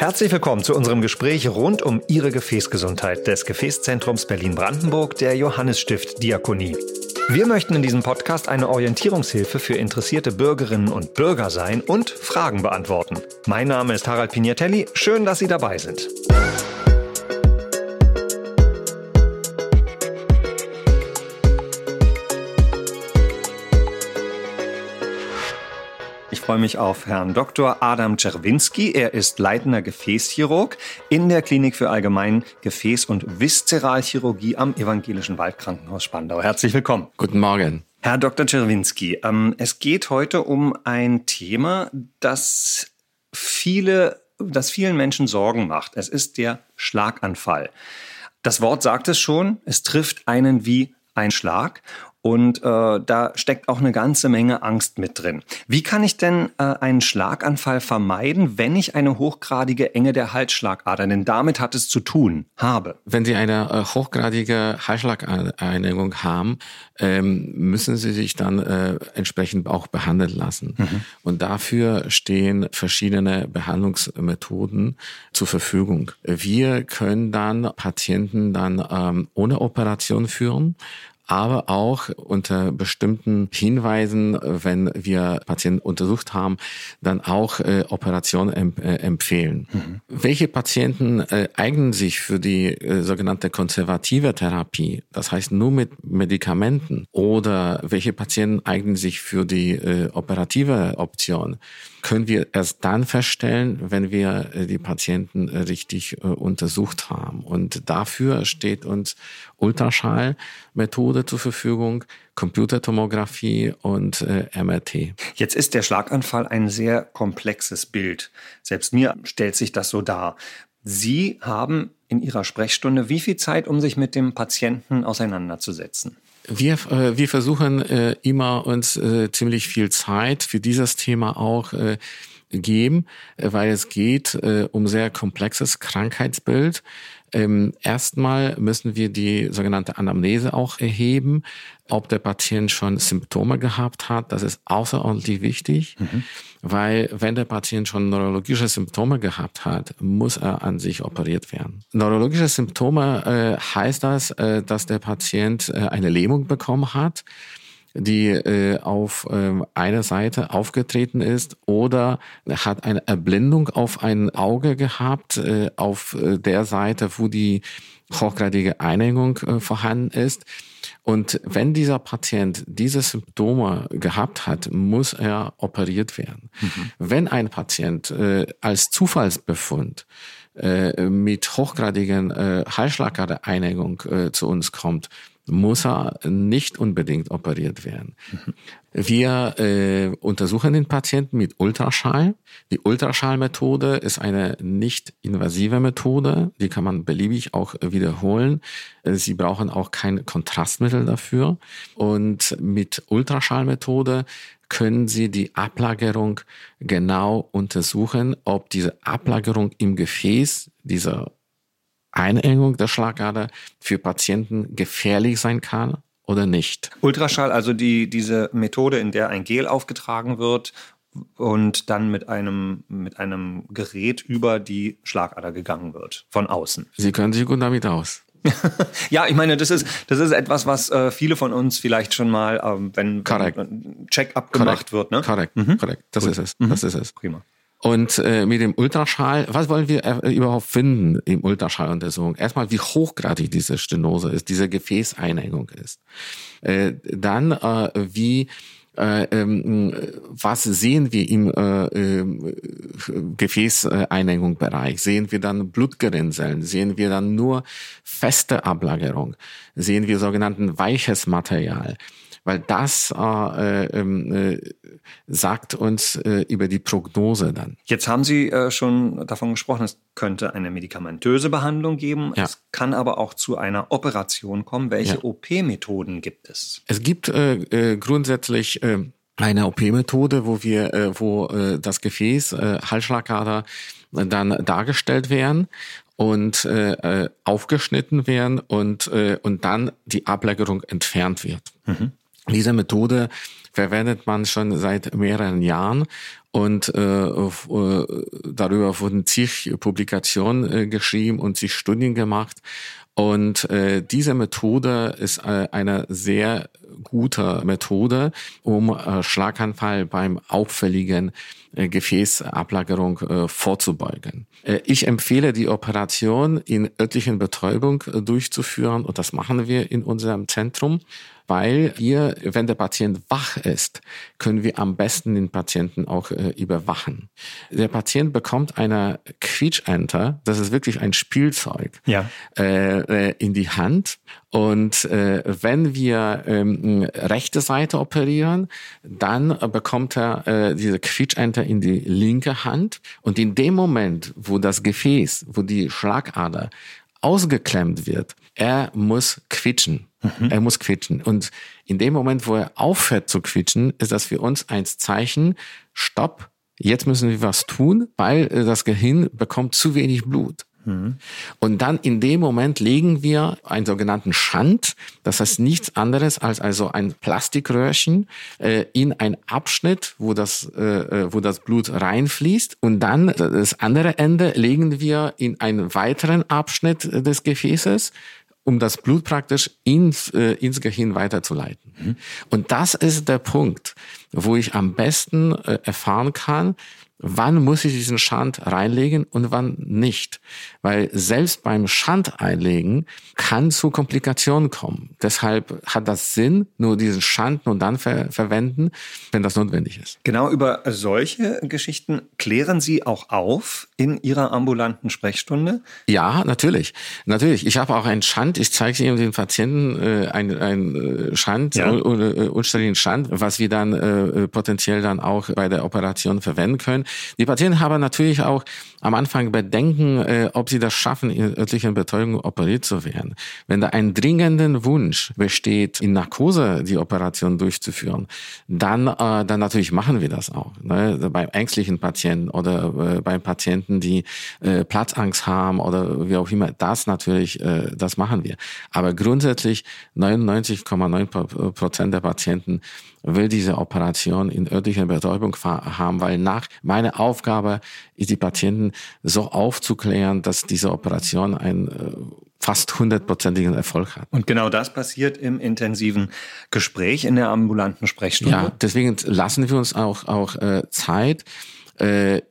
Herzlich willkommen zu unserem Gespräch rund um Ihre Gefäßgesundheit des Gefäßzentrums Berlin-Brandenburg der Johannesstift Diakonie. Wir möchten in diesem Podcast eine Orientierungshilfe für interessierte Bürgerinnen und Bürger sein und Fragen beantworten. Mein Name ist Harald Pignatelli. Schön, dass Sie dabei sind. Freue mich auf Herrn Dr. Adam Czerwinski. Er ist leitender Gefäßchirurg in der Klinik für Allgemein Gefäß- und Viszeralchirurgie am Evangelischen Waldkrankenhaus Spandau. Herzlich willkommen. Guten Morgen. Herr Dr. Czerwinski, ähm, es geht heute um ein Thema, das viele, das vielen Menschen Sorgen macht. Es ist der Schlaganfall. Das Wort sagt es schon, es trifft einen wie ein Schlag. Und äh, da steckt auch eine ganze Menge Angst mit drin. Wie kann ich denn äh, einen Schlaganfall vermeiden, wenn ich eine hochgradige Enge der Halsschlagader, denn damit hat es zu tun, habe? Wenn Sie eine äh, hochgradige Halsschlagenengung haben, ähm, müssen Sie sich dann äh, entsprechend auch behandeln lassen. Mhm. Und dafür stehen verschiedene Behandlungsmethoden zur Verfügung. Wir können dann Patienten dann ähm, ohne Operation führen aber auch unter bestimmten Hinweisen, wenn wir Patienten untersucht haben, dann auch äh, Operationen emp äh, empfehlen. Mhm. Welche Patienten äh, eignen sich für die äh, sogenannte konservative Therapie, das heißt nur mit Medikamenten, oder welche Patienten eignen sich für die äh, operative Option? können wir erst dann feststellen, wenn wir äh, die Patienten richtig untersucht haben. Und dafür steht uns Ultraschallmethode zur Verfügung, Computertomographie und MRT. Jetzt ist der Schlaganfall ein sehr komplexes Bild. Selbst mir stellt sich das so dar. Sie haben in Ihrer Sprechstunde wie viel Zeit, um sich mit dem Patienten auseinanderzusetzen? Wir, äh, wir versuchen äh, immer uns äh, ziemlich viel Zeit für dieses Thema auch äh, geben, äh, weil es geht äh, um sehr komplexes Krankheitsbild. Ähm, erstmal müssen wir die sogenannte Anamnese auch erheben, ob der Patient schon Symptome gehabt hat. Das ist außerordentlich wichtig, mhm. weil wenn der Patient schon neurologische Symptome gehabt hat, muss er an sich operiert werden. Neurologische Symptome äh, heißt das, äh, dass der Patient äh, eine Lähmung bekommen hat die äh, auf äh, einer Seite aufgetreten ist oder hat eine Erblindung auf ein Auge gehabt, äh, auf äh, der Seite, wo die hochgradige Einengung äh, vorhanden ist. Und wenn dieser Patient diese Symptome gehabt hat, muss er operiert werden. Mhm. Wenn ein Patient äh, als Zufallsbefund äh, mit hochgradigen äh, Halsschlagader-Einengung äh, zu uns kommt, muss er nicht unbedingt operiert werden. Wir äh, untersuchen den Patienten mit Ultraschall. Die Ultraschallmethode ist eine nicht invasive Methode, die kann man beliebig auch wiederholen. Sie brauchen auch kein Kontrastmittel dafür. Und mit Ultraschallmethode können Sie die Ablagerung genau untersuchen, ob diese Ablagerung im Gefäß, dieser Einengung der Schlagader für Patienten gefährlich sein kann oder nicht. Ultraschall, also die, diese Methode, in der ein Gel aufgetragen wird und dann mit einem, mit einem Gerät über die Schlagader gegangen wird, von außen. Sie können sich gut damit aus. ja, ich meine, das ist, das ist etwas, was äh, viele von uns vielleicht schon mal, ähm, wenn, wenn ein Check-up gemacht wird. Ne? Korrekt, mhm. korrekt. Das Gut. ist es. Das mhm. ist es. Prima. Und äh, mit dem Ultraschall, was wollen wir äh, überhaupt finden im Ultraschalluntersuchung? Erstmal, wie hochgradig diese Stenose ist, diese Gefäßeinengung ist. Äh, dann, äh, wie äh, ähm, was sehen wir im äh, äh, Gefäßeinengungsbereich? Sehen wir dann Blutgerinnseln? Sehen wir dann nur feste Ablagerung? Sehen wir sogenannten weiches Material? Weil das äh, ähm, äh, sagt uns äh, über die Prognose dann. Jetzt haben Sie äh, schon davon gesprochen, es könnte eine medikamentöse Behandlung geben. Ja. Es kann aber auch zu einer Operation kommen. Welche ja. OP-Methoden gibt es? Es gibt äh, äh, grundsätzlich äh, eine OP-Methode, wo wir, äh, wo äh, das Gefäß, äh, Halsschlagader dann dargestellt werden und äh, äh, aufgeschnitten werden und, äh, und dann die Ablagerung entfernt wird. Mhm. Diese Methode verwendet man schon seit mehreren Jahren und äh, äh, darüber wurden zig Publikationen äh, geschrieben und zig Studien gemacht. Und äh, diese Methode ist äh, eine sehr gute Methode, um äh, Schlaganfall beim auffälligen Gefäßablagerung äh, vorzubeugen. Äh, ich empfehle die Operation in örtlichen Betäubung äh, durchzuführen und das machen wir in unserem Zentrum weil wir, wenn der Patient wach ist, können wir am besten den Patienten auch äh, überwachen. Der Patient bekommt eine Quietschenter, das ist wirklich ein Spielzeug, ja. äh, äh in die Hand. Und äh, wenn wir ähm, rechte Seite operieren, dann bekommt er äh, diese Quietschenter in die linke Hand. Und in dem Moment, wo das Gefäß, wo die Schlagader ausgeklemmt wird, er muss quietschen. Mhm. Er muss quietschen. Und in dem Moment, wo er aufhört zu quietschen, ist das für uns ein Zeichen, stopp, jetzt müssen wir was tun, weil das Gehirn bekommt zu wenig Blut. Mhm. Und dann in dem Moment legen wir einen sogenannten Schand, das heißt nichts anderes als also ein Plastikröhrchen äh, in einen Abschnitt, wo das, äh, äh, wo das Blut reinfließt. Und dann das andere Ende legen wir in einen weiteren Abschnitt des Gefäßes um das Blut praktisch ins, äh, ins Gehirn weiterzuleiten. Mhm. Und das ist der Punkt, wo ich am besten äh, erfahren kann, wann muss ich diesen Schand reinlegen und wann nicht. Weil selbst beim Schand einlegen kann zu Komplikationen kommen. Deshalb hat das Sinn, nur diesen Schand nur dann ver verwenden, wenn das notwendig ist. Genau über solche Geschichten klären Sie auch auf in Ihrer ambulanten Sprechstunde? Ja, natürlich. Natürlich. Ich habe auch einen Schand. Ich zeige Ihnen den Patienten äh, einen, einen äh, Schand, ja. oder, äh, unstelligen Schand, was wir dann äh, potenziell dann auch bei der Operation verwenden können. Die Patienten haben natürlich auch am Anfang Bedenken, äh, ob sie das schaffen, in örtlichen Betäubung operiert zu werden. Wenn da ein dringenden Wunsch besteht, in Narkose die Operation durchzuführen, dann, äh, dann natürlich machen wir das auch. Ne? Bei ängstlichen Patienten oder äh, bei Patienten, die äh, Platzangst haben oder wie auch immer, das natürlich, äh, das machen wir. Aber grundsätzlich 99,9 Prozent der Patienten will diese Operation in örtlicher Betäubung haben, weil nach meine Aufgabe ist, die Patienten so aufzuklären, dass diese Operation ein äh, fast hundertprozentigen Erfolg hat. Und genau das passiert im intensiven Gespräch in der ambulanten Sprechstunde. Ja, deswegen lassen wir uns auch, auch äh, Zeit,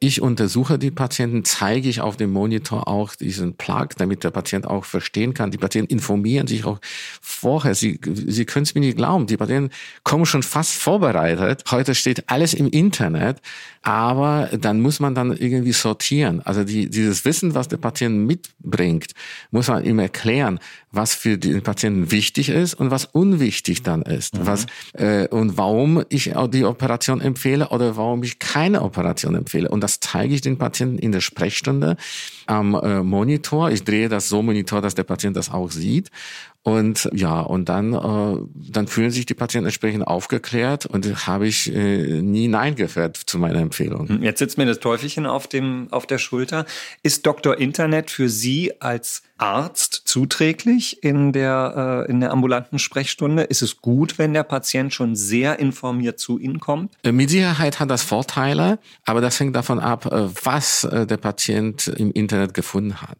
ich untersuche die Patienten, zeige ich auf dem Monitor auch diesen Plug, damit der Patient auch verstehen kann. Die Patienten informieren sich auch vorher. Sie, Sie können es mir nicht glauben. Die Patienten kommen schon fast vorbereitet. Heute steht alles im Internet, aber dann muss man dann irgendwie sortieren. Also die, dieses Wissen, was der Patient mitbringt, muss man ihm erklären, was für den Patienten wichtig ist und was unwichtig dann ist. Mhm. Was, äh, und warum ich auch die Operation empfehle oder warum ich keine Operation empfehle. Und das zeige ich den Patienten in der Sprechstunde am äh, Monitor. Ich drehe das so Monitor, dass der Patient das auch sieht. Und ja, und dann, äh, dann fühlen sich die Patienten entsprechend aufgeklärt und habe ich äh, nie Nein gehört zu meiner Empfehlung. Jetzt sitzt mir das Teufelchen auf, dem, auf der Schulter. Ist Dr. Internet für Sie als Arzt zuträglich in der, äh, in der ambulanten Sprechstunde? Ist es gut, wenn der Patient schon sehr informiert zu Ihnen kommt? Äh, mit Sicherheit hat das Vorteile, aber das hängt davon ab, äh, was äh, der Patient im Internet gefunden hat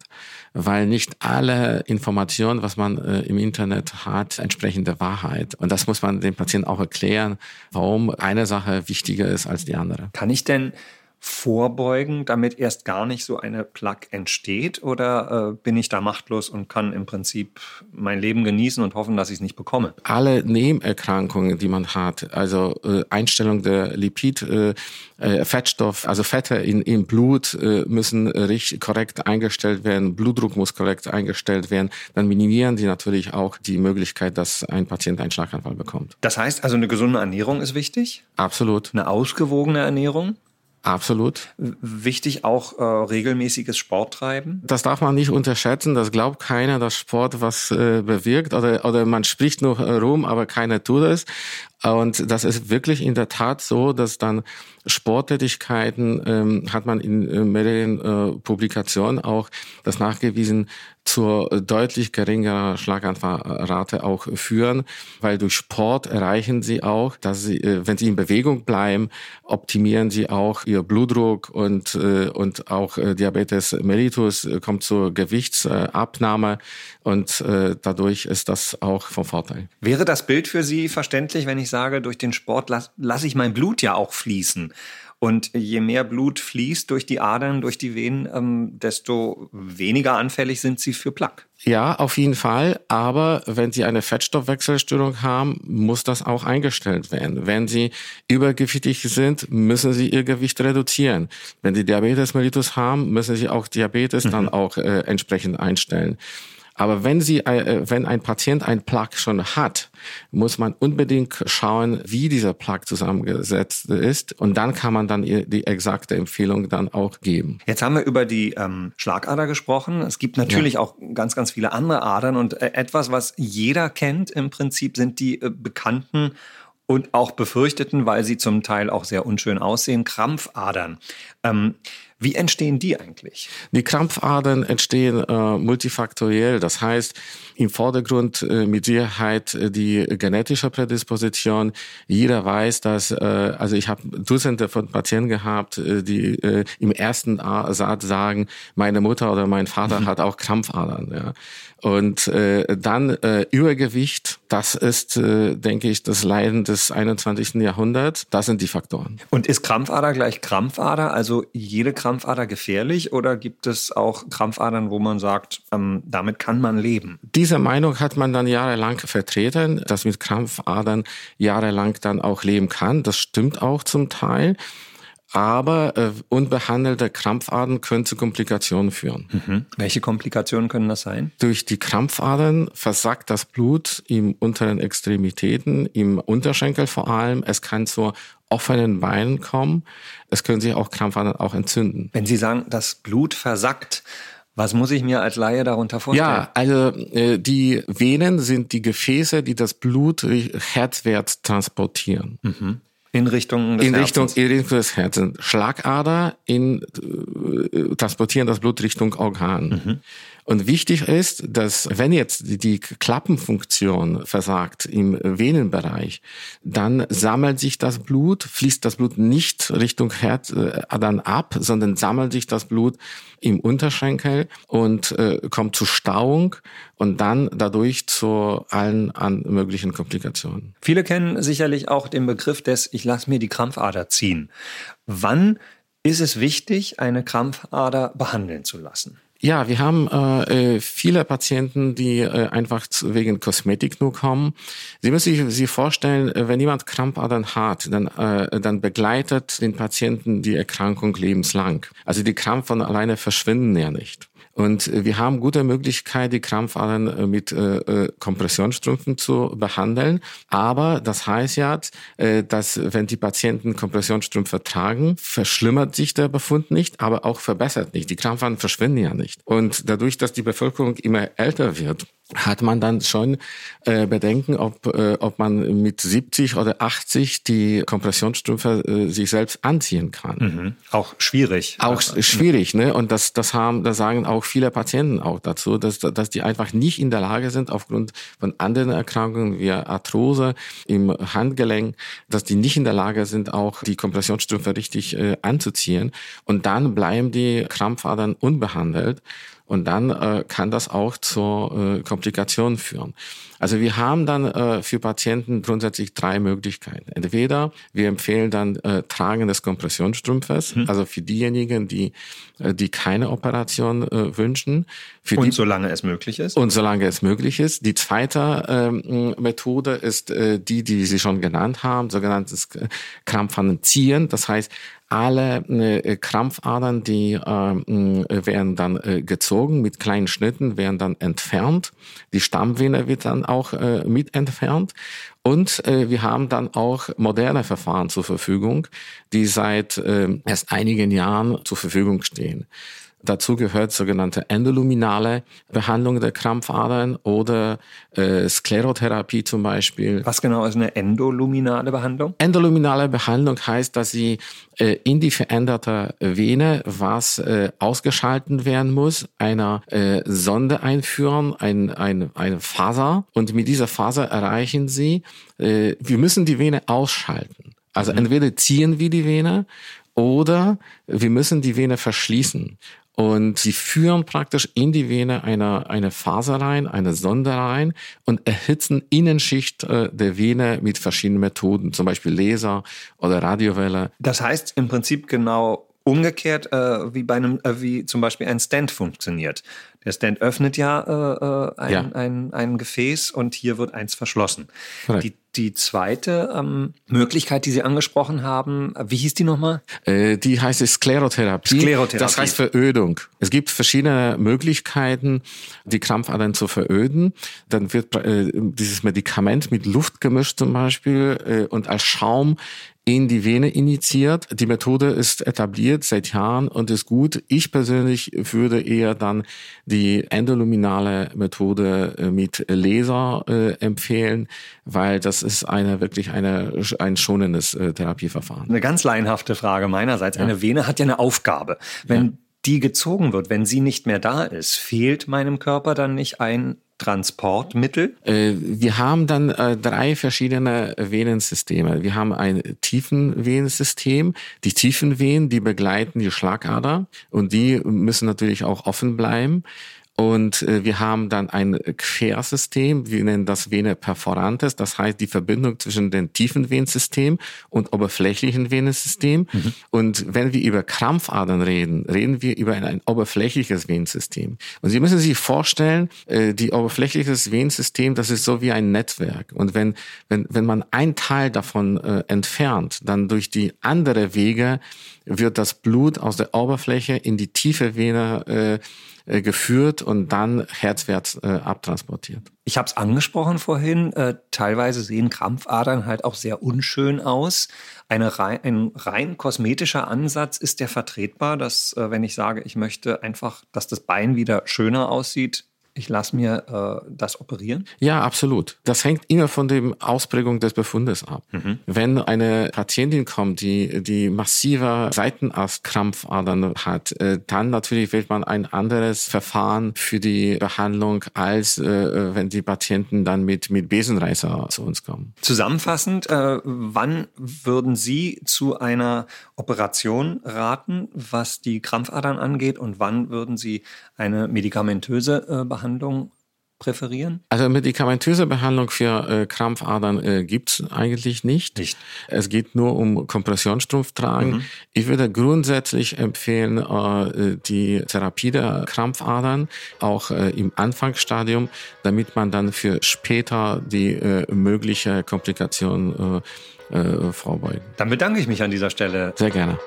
weil nicht alle Informationen, was man im Internet hat, entsprechen der Wahrheit. Und das muss man dem Patienten auch erklären, warum eine Sache wichtiger ist als die andere. Kann ich denn vorbeugen, damit erst gar nicht so eine Plaque entsteht? Oder äh, bin ich da machtlos und kann im Prinzip mein Leben genießen und hoffen, dass ich es nicht bekomme? Alle Nebenerkrankungen, die man hat, also äh, Einstellung der Lipid, äh, äh Fettstoff, also Fette in, im Blut äh, müssen richtig korrekt eingestellt werden, Blutdruck muss korrekt eingestellt werden, dann minimieren die natürlich auch die Möglichkeit, dass ein Patient einen Schlaganfall bekommt. Das heißt also, eine gesunde Ernährung ist wichtig? Absolut. Eine ausgewogene Ernährung? Absolut. Wichtig auch äh, regelmäßiges Sporttreiben? Das darf man nicht unterschätzen. Das glaubt keiner, dass Sport was äh, bewirkt oder, oder man spricht nur rum, aber keiner tut es. Und das ist wirklich in der Tat so, dass dann Sporttätigkeiten ähm, hat man in äh, mehreren äh, Publikationen auch das nachgewiesen, zur deutlich geringeren Schlaganfallrate auch führen, weil durch Sport erreichen sie auch, dass sie, äh, wenn sie in Bewegung bleiben, optimieren sie auch ihr Blutdruck und, äh, und auch äh, Diabetes mellitus kommt zur Gewichtsabnahme und dadurch ist das auch von Vorteil. Wäre das Bild für Sie verständlich, wenn ich sage, durch den Sport lasse lass ich mein Blut ja auch fließen? Und je mehr Blut fließt durch die Adern, durch die Venen, ähm, desto weniger anfällig sind sie für Plaque. Ja, auf jeden Fall. Aber wenn Sie eine Fettstoffwechselstörung haben, muss das auch eingestellt werden. Wenn Sie übergewichtig sind, müssen Sie Ihr Gewicht reduzieren. Wenn Sie Diabetes mellitus haben, müssen Sie auch Diabetes mhm. dann auch äh, entsprechend einstellen. Aber wenn Sie, äh, wenn ein Patient ein Plug schon hat, muss man unbedingt schauen, wie dieser Plug zusammengesetzt ist. Und dann kann man dann die exakte Empfehlung dann auch geben. Jetzt haben wir über die ähm, Schlagader gesprochen. Es gibt natürlich ja. auch ganz, ganz viele andere Adern. Und äh, etwas, was jeder kennt im Prinzip, sind die äh, bekannten und auch befürchteten, weil sie zum Teil auch sehr unschön aussehen, Krampfadern. Ähm, wie entstehen die eigentlich? Die Krampfadern entstehen äh, multifaktoriell. Das heißt, im Vordergrund äh, mit Sicherheit äh, die genetische Prädisposition. Jeder weiß, dass, äh, also ich habe Dutzende von Patienten gehabt, äh, die äh, im ersten Satz sagen, meine Mutter oder mein Vater mhm. hat auch Krampfadern. Ja. Und äh, dann äh, Übergewicht, das ist, äh, denke ich, das Leiden des 21. Jahrhunderts. Das sind die Faktoren. Und ist Krampfader gleich Krampfader? Also jede Krampfader gefährlich oder gibt es auch Krampfadern, wo man sagt, ähm, damit kann man leben? Diese Meinung hat man dann jahrelang vertreten, dass mit Krampfadern jahrelang dann auch leben kann. Das stimmt auch zum Teil aber äh, unbehandelte Krampfadern können zu Komplikationen führen. Mhm. Welche Komplikationen können das sein? Durch die Krampfadern versackt das Blut im unteren Extremitäten, im Unterschenkel vor allem. Es kann zur offenen Beinen kommen. Es können sich auch Krampfadern auch entzünden. Wenn Sie sagen, das Blut versackt, was muss ich mir als Laie darunter vorstellen? Ja, also äh, die Venen sind die Gefäße, die das Blut herzwärts transportieren. Mhm. In Richtung des in Richtung, in Richtung des Herzens. Schlagader in, äh, transportieren das Blut Richtung Organ. Mhm. Und wichtig ist, dass wenn jetzt die Klappenfunktion versagt im Venenbereich, dann sammelt sich das Blut, fließt das Blut nicht Richtung Herz äh, dann ab, sondern sammelt sich das Blut im Unterschenkel und äh, kommt zu Stauung und dann dadurch zu allen an möglichen Komplikationen. Viele kennen sicherlich auch den Begriff des Ich lasse mir die Krampfader ziehen. Wann ist es wichtig, eine Krampfader behandeln zu lassen? Ja, wir haben äh, äh, viele Patienten, die äh, einfach wegen Kosmetik nur kommen. Sie müssen sich, sich vorstellen, äh, wenn jemand Krampfadern hat, dann, äh, dann begleitet den Patienten die Erkrankung lebenslang. Also die Krampfadern alleine verschwinden ja nicht. Und äh, wir haben gute Möglichkeit, die Krampfadern äh, mit äh, äh, Kompressionsstrümpfen zu behandeln. Aber das heißt ja, dass wenn die Patienten Kompressionsstrümpfe tragen, verschlimmert sich der Befund nicht, aber auch verbessert nicht. Die Krampfadern verschwinden ja nicht. Und dadurch, dass die Bevölkerung immer älter wird, hat man dann schon äh, Bedenken, ob, äh, ob man mit 70 oder 80 die Kompressionsstrümpfe äh, sich selbst anziehen kann. Mhm. Auch schwierig. Auch schwierig, ne? Und das, das haben, das sagen auch viele Patienten auch dazu, dass, dass die einfach nicht in der Lage sind, aufgrund von anderen Erkrankungen wie Arthrose im Handgelenk, dass die nicht in der Lage sind, auch die Kompressionsstrümpfe richtig äh, anzuziehen. Und dann bleiben die Krampfadern unbehandelt. Und dann äh, kann das auch zur äh, Komplikation führen. Also wir haben dann äh, für Patienten grundsätzlich drei Möglichkeiten. Entweder wir empfehlen dann äh, Tragen des Kompressionsstrümpfes, mhm. also für diejenigen, die, äh, die keine Operation äh, wünschen. Für und die, solange es möglich ist? Und solange es möglich ist. Die zweite ähm, Methode ist äh, die, die Sie schon genannt haben, sogenanntes Krampfanziehen. ziehen. Das heißt, alle äh, Krampfadern, die äh, werden dann äh, gezogen, mit kleinen Schnitten werden dann entfernt. Die Stammvene wird dann auch äh, mit entfernt. Und äh, wir haben dann auch moderne Verfahren zur Verfügung, die seit äh, erst einigen Jahren zur Verfügung stehen. Dazu gehört sogenannte endoluminale Behandlung der Krampfadern oder äh, Sklerotherapie zum Beispiel. Was genau ist eine endoluminale Behandlung? Endoluminale Behandlung heißt, dass sie äh, in die veränderte Vene, was äh, ausgeschalten werden muss, einer äh, Sonde einführen, ein, ein, eine Faser. Und mit dieser Faser erreichen sie, äh, wir müssen die Vene ausschalten. Also mhm. entweder ziehen wir die Vene oder wir müssen die Vene verschließen. Und sie führen praktisch in die Vene eine, eine Faser rein, eine Sonde rein und erhitzen Innenschicht äh, der Vene mit verschiedenen Methoden, zum Beispiel Laser oder Radiowelle. Das heißt im Prinzip genau umgekehrt, äh, wie bei einem, äh, wie zum Beispiel ein Stand funktioniert. Der Stand öffnet ja, äh, äh ein, ja. Ein, ein Gefäß und hier wird eins verschlossen. Die, die zweite ähm, Möglichkeit, die Sie angesprochen haben, wie hieß die nochmal? Äh, die heißt Sklerotherapie. Sklerotherapie. Das heißt Verödung. Es gibt verschiedene Möglichkeiten, die Krampfadern zu veröden. Dann wird äh, dieses Medikament mit Luft gemischt zum Beispiel und als Schaum in die Vene initiiert. Die Methode ist etabliert seit Jahren und ist gut. Ich persönlich würde eher dann die endoluminale Methode äh, mit Laser äh, empfehlen, weil das ist eine wirklich eine, ein schonendes äh, Therapieverfahren. Eine ganz laienhafte Frage meinerseits. Ja. Eine Vene hat ja eine Aufgabe. Wenn ja. die gezogen wird, wenn sie nicht mehr da ist, fehlt meinem Körper dann nicht ein Transportmittel? Äh, wir haben dann äh, drei verschiedene Venensysteme. Wir haben ein Tiefenvenensystem. Die Tiefenvenen, die begleiten die Schlagader und die müssen natürlich auch offen bleiben. Und äh, wir haben dann ein Quersystem, wir nennen das Vene perforantes, das heißt die Verbindung zwischen dem tiefen Venensystem und oberflächlichen Venensystem. Mhm. Und wenn wir über Krampfadern reden, reden wir über ein, ein oberflächliches Venensystem. Und Sie müssen sich vorstellen, äh, die oberflächliches Venensystem, das ist so wie ein Netzwerk. Und wenn, wenn, wenn man ein Teil davon äh, entfernt, dann durch die andere Wege wird das Blut aus der Oberfläche in die tiefe Vene äh, äh, geführt und dann herzwärts äh, abtransportiert. Ich habe es angesprochen vorhin, äh, teilweise sehen Krampfadern halt auch sehr unschön aus. Eine rein, ein rein kosmetischer Ansatz ist der vertretbar, dass äh, wenn ich sage, ich möchte einfach, dass das Bein wieder schöner aussieht, ich lasse mir äh, das operieren? Ja, absolut. Das hängt immer von der Ausprägung des Befundes ab. Mhm. Wenn eine Patientin kommt, die, die massive Seitenastkrampfadern hat, äh, dann natürlich wählt man ein anderes Verfahren für die Behandlung, als äh, wenn die Patienten dann mit, mit Besenreißer zu uns kommen. Zusammenfassend, äh, wann würden Sie zu einer Operation raten, was die Krampfadern angeht und wann würden Sie eine medikamentöse äh, Behandlung Behandlung präferieren? Also medikamentöse Behandlung für äh, Krampfadern äh, gibt es eigentlich nicht. nicht. Es geht nur um Kompressionsstrumpftragen. Mhm. Ich würde grundsätzlich empfehlen, äh, die Therapie der Krampfadern auch äh, im Anfangsstadium, damit man dann für später die äh, mögliche Komplikation äh, äh, vorbeugen. Dann bedanke ich mich an dieser Stelle. Sehr gerne.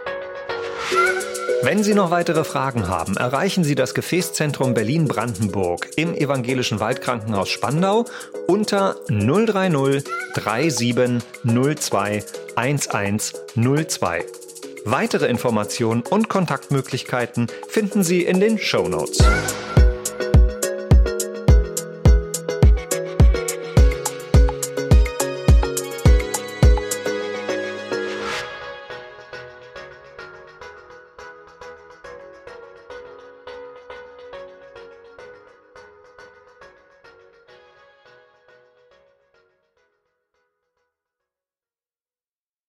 Wenn Sie noch weitere Fragen haben, erreichen Sie das Gefäßzentrum Berlin-Brandenburg im Evangelischen Waldkrankenhaus Spandau unter 030 3702 1102. Weitere Informationen und Kontaktmöglichkeiten finden Sie in den Show Notes.